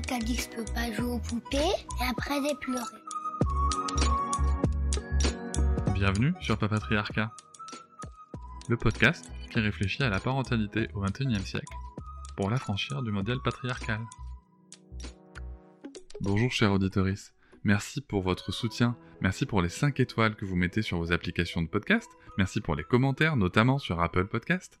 Avec quelqu'un qui a dit que pas jouer aux poupées et après j'ai pleuré. Bienvenue sur Papatriarcat, le podcast qui réfléchit à la parentalité au XXIe siècle pour l'affranchir du modèle patriarcal. Bonjour chers auditoris, merci pour votre soutien, merci pour les 5 étoiles que vous mettez sur vos applications de podcast, merci pour les commentaires, notamment sur Apple Podcast.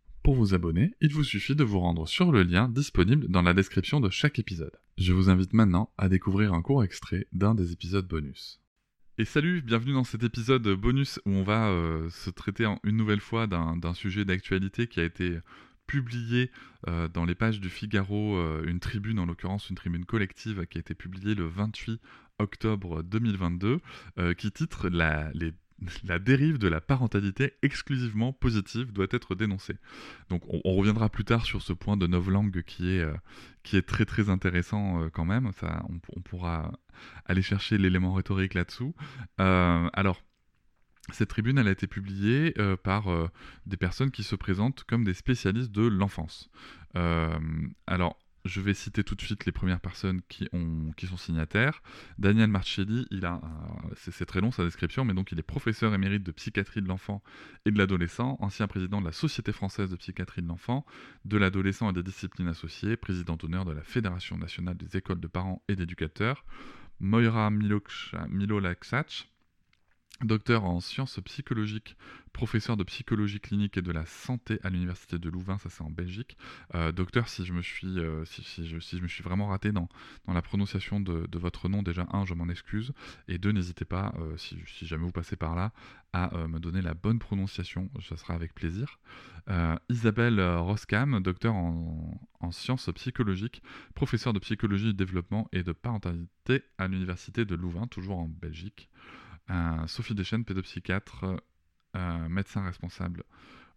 Pour vous abonner, il vous suffit de vous rendre sur le lien disponible dans la description de chaque épisode. Je vous invite maintenant à découvrir un court extrait d'un des épisodes bonus. Et salut, bienvenue dans cet épisode bonus où on va euh, se traiter une nouvelle fois d'un sujet d'actualité qui a été publié euh, dans les pages du Figaro, euh, une tribune en l'occurrence, une tribune collective qui a été publiée le 28 octobre 2022, qui titre la, les la dérive de la parentalité exclusivement positive doit être dénoncée. Donc on, reviendra plus tard sur ce point de novlangue qui est, euh, qui est très très intéressant euh, quand même. Ça, on, pourra aller chercher l'élément rhétorique là-dessous. Euh, alors, cette tribune, elle a été publiée par des personnes qui se présentent comme des spécialistes de l'enfance. alors, je vais citer tout de suite les premières personnes qui, ont, qui sont signataires. Daniel Marcelli, il a, c'est très long sa description, mais donc il est professeur émérite de psychiatrie de l'enfant et de l'adolescent, ancien président de la Société française de psychiatrie de l'enfant, de l'adolescent et des disciplines associées, président d'honneur de la Fédération nationale des écoles de parents et d'éducateurs. Moira Milolaksach, Docteur en sciences psychologiques, professeur de psychologie clinique et de la santé à l'université de Louvain, ça c'est en Belgique. Euh, docteur, si je me suis, euh, si, je, si, je, me suis vraiment raté dans, dans la prononciation de, de, votre nom, déjà un, je m'en excuse, et deux, n'hésitez pas, euh, si, si, jamais vous passez par là, à me donner la bonne prononciation, ça sera avec plaisir. Isabelle Roskam, docteur en, en sciences psychologiques, professeur de psychologie développement et de parentalité à l'université de Louvain, toujours en Belgique. Sophie Deschênes, pédopsychiatre, euh, médecin responsable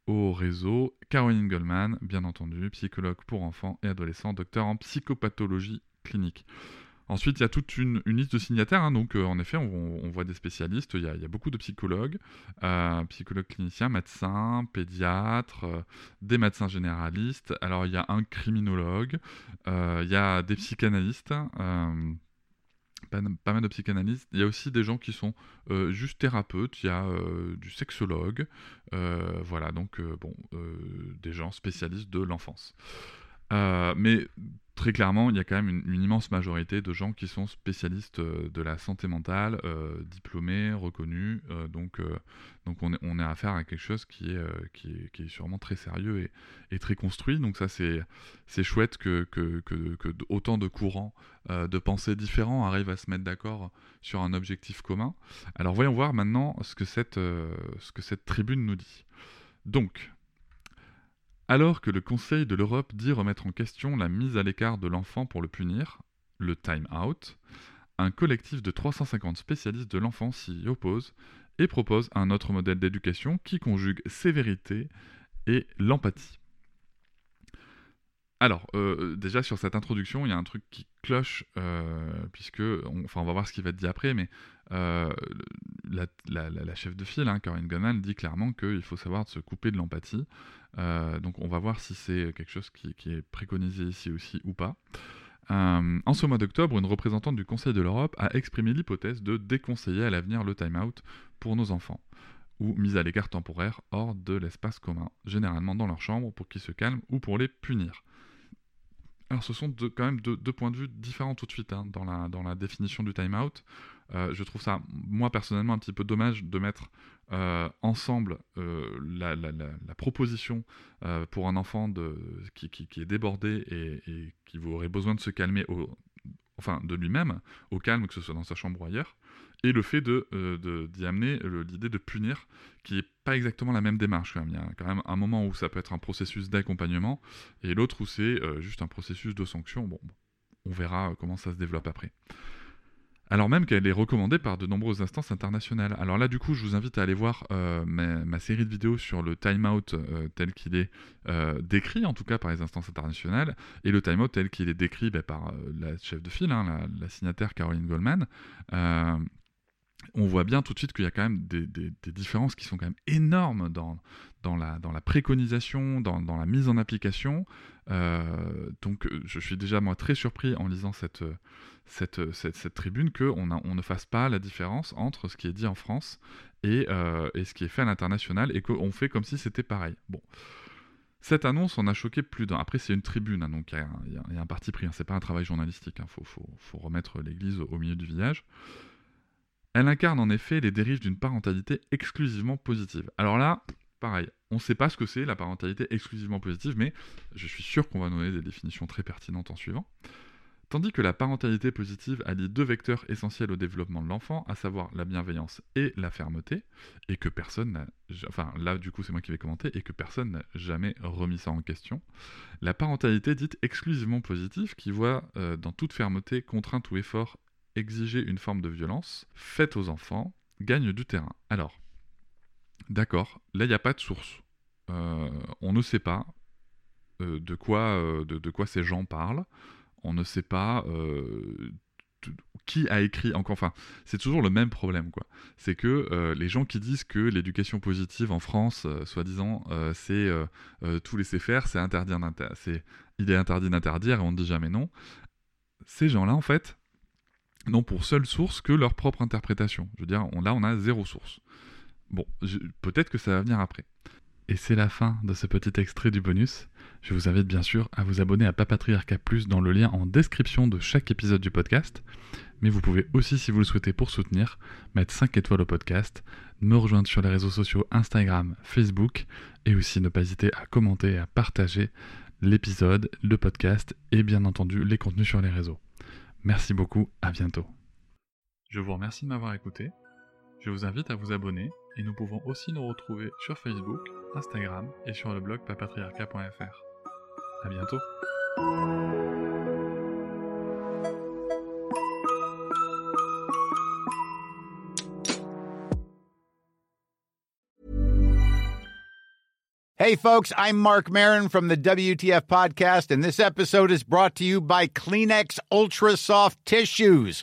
au réseau. Caroline Goldman, bien entendu, psychologue pour enfants et adolescents, docteur en psychopathologie clinique. Ensuite, il y a toute une, liste de signataires. Hein, donc, euh, en effet, on, voit des spécialistes. Il y, a, beaucoup de psychologues, euh, psychologues cliniciens, médecins, pédiatres, des médecins généralistes. Alors, il y a un criminologue. il y a des psychanalystes pas, mal de psychanalystes. Il y a aussi des gens qui sont euh, juste thérapeutes, il y a euh, du sexologue, euh, voilà, donc bon, des gens spécialistes de l'enfance. mais très clairement, il y a quand même une, immense majorité de gens qui sont spécialistes de la santé mentale, diplômés, reconnus. donc, donc on est, on à affaire à quelque chose qui est, qui est, qui est sûrement très sérieux et, et, très construit. Donc ça, c'est chouette que, que, que, que, autant de courants de pensées différents arrivent à se mettre d'accord sur un objectif commun. Alors voyons voir maintenant ce que cette, ce que cette tribune nous dit. Donc, alors que le Conseil de l'Europe dit remettre en question la mise à l'écart de l'enfant pour le punir, le time out, un collectif de 350 spécialistes de l'enfant s'y oppose et propose un autre modèle d'éducation qui conjugue sévérité et l'empathie. Alors, euh, déjà sur cette introduction, il y a un truc qui cloche, euh, puisque, enfin, on va voir ce qui va être dit après, mais euh, la, chef de file, hein, Corinne Gonal, dit clairement qu'il faut savoir se couper de l'empathie. donc, on va voir si c'est quelque chose qui, est préconisé ici aussi ou pas. en ce mois d'octobre, une représentante du Conseil de l'Europe a exprimé l'hypothèse de déconseiller à l'avenir le time-out pour nos enfants ou mise à l'écart temporaire hors de l'espace commun, généralement dans leur chambre pour qu'ils se calment ou pour les punir. Alors ce sont quand même deux, points de vue différents tout de suite hein, dans, la, dans la définition du time-out. Euh, je trouve ça, moi personnellement, un petit peu dommage de mettre euh, ensemble euh, la, proposition pour un enfant qui, est débordé et, qui aurait besoin de se calmer, enfin de lui-même, au calme, que ce soit dans sa chambre ou ailleurs, et le fait de, d'y amener l'idée de punir, qui n'est pas exactement la même démarche. Il y a quand même un moment où ça peut être un processus d'accompagnement, et l'autre où c'est juste un processus de sanction. bon, on verra comment ça se développe après alors même qu'elle est recommandée par de nombreuses instances internationales. Alors là, du coup, je vous invite à aller voir euh, ma, série de vidéos sur le time-out euh, tel qu'il est euh, décrit, en tout cas par les instances internationales, et le time-out tel qu'il est décrit ben, par la chef de file, hein, la, signataire Caroline Goldman. on voit bien tout de suite qu'il y a quand même des, différences qui sont quand même énormes dans, la, préconisation, dans la mise en application. Donc je suis déjà moi très surpris en lisant cette cette, cette, tribune qu'on on ne fasse pas la différence entre ce qui est dit en France et, euh, ce qui est fait à l'international et qu'on fait comme si c'était pareil. Bon. Cette annonce en a choqué plus d'un. Après, c'est une tribune, hein, donc il y, a un parti pris. Hein, c'est pas un travail journalistique. Il hein, faut, remettre l'église au milieu du village. Elle incarne en effet les dérives d'une parentalité exclusivement positive. Alors là, on ne sait pas ce que c'est la parentalité exclusivement positive, mais je suis sûr qu'on va donner des définitions très pertinentes en suivant. Tandis que la parentalité positive allie deux vecteurs essentiels au développement de l'enfant, à savoir la bienveillance et la fermeté, et que personne n'a, enfin là du coup c'est moi qui vais commenter, et que personne n'a jamais remis ça en question, la parentalité dite exclusivement positive, qui voit euh, dans toute fermeté, contrainte ou effort exiger une forme de violence faite aux enfants, gagne du terrain. Alors, d'accord, là il n'y a pas de source. Euh, on ne sait pas euh, de, quoi, de quoi ces gens parlent. On ne sait pas euh, qui a écrit enfin c'est toujours le même problème quoi. C'est que euh, les gens qui disent que l'éducation positive en France euh, soi-disant c'est tout laisser faire c'est interdit c'est il est interdit d'interdire et on ne dit jamais non. Ces gens-là en fait n'ont pour seule source que leur propre interprétation. Je veux dire on, là on a zéro source bon peut-être que ça va venir après et c'est la fin de ce petit extrait du bonus. Je vous invite bien sûr à vous abonner à Papatriarca Plus dans le lien en description de chaque épisode du podcast. Mais vous pouvez aussi, si vous le souhaitez pour soutenir, mettre 5 étoiles au podcast, me rejoindre sur les réseaux sociaux Instagram, Facebook, et aussi ne pas hésiter à commenter et à partager l'épisode, le podcast et bien entendu les contenus sur les réseaux. Merci beaucoup, à bientôt. Je vous remercie de m'avoir écouté. Je vous invite à vous abonner et nous pouvons aussi nous retrouver sur Facebook, Instagram et sur le blog papatriarca.fr. A bientôt Hey folks, I'm Mark Marin from the WTF podcast and this episode is brought to you by Kleenex Ultra Soft Tissues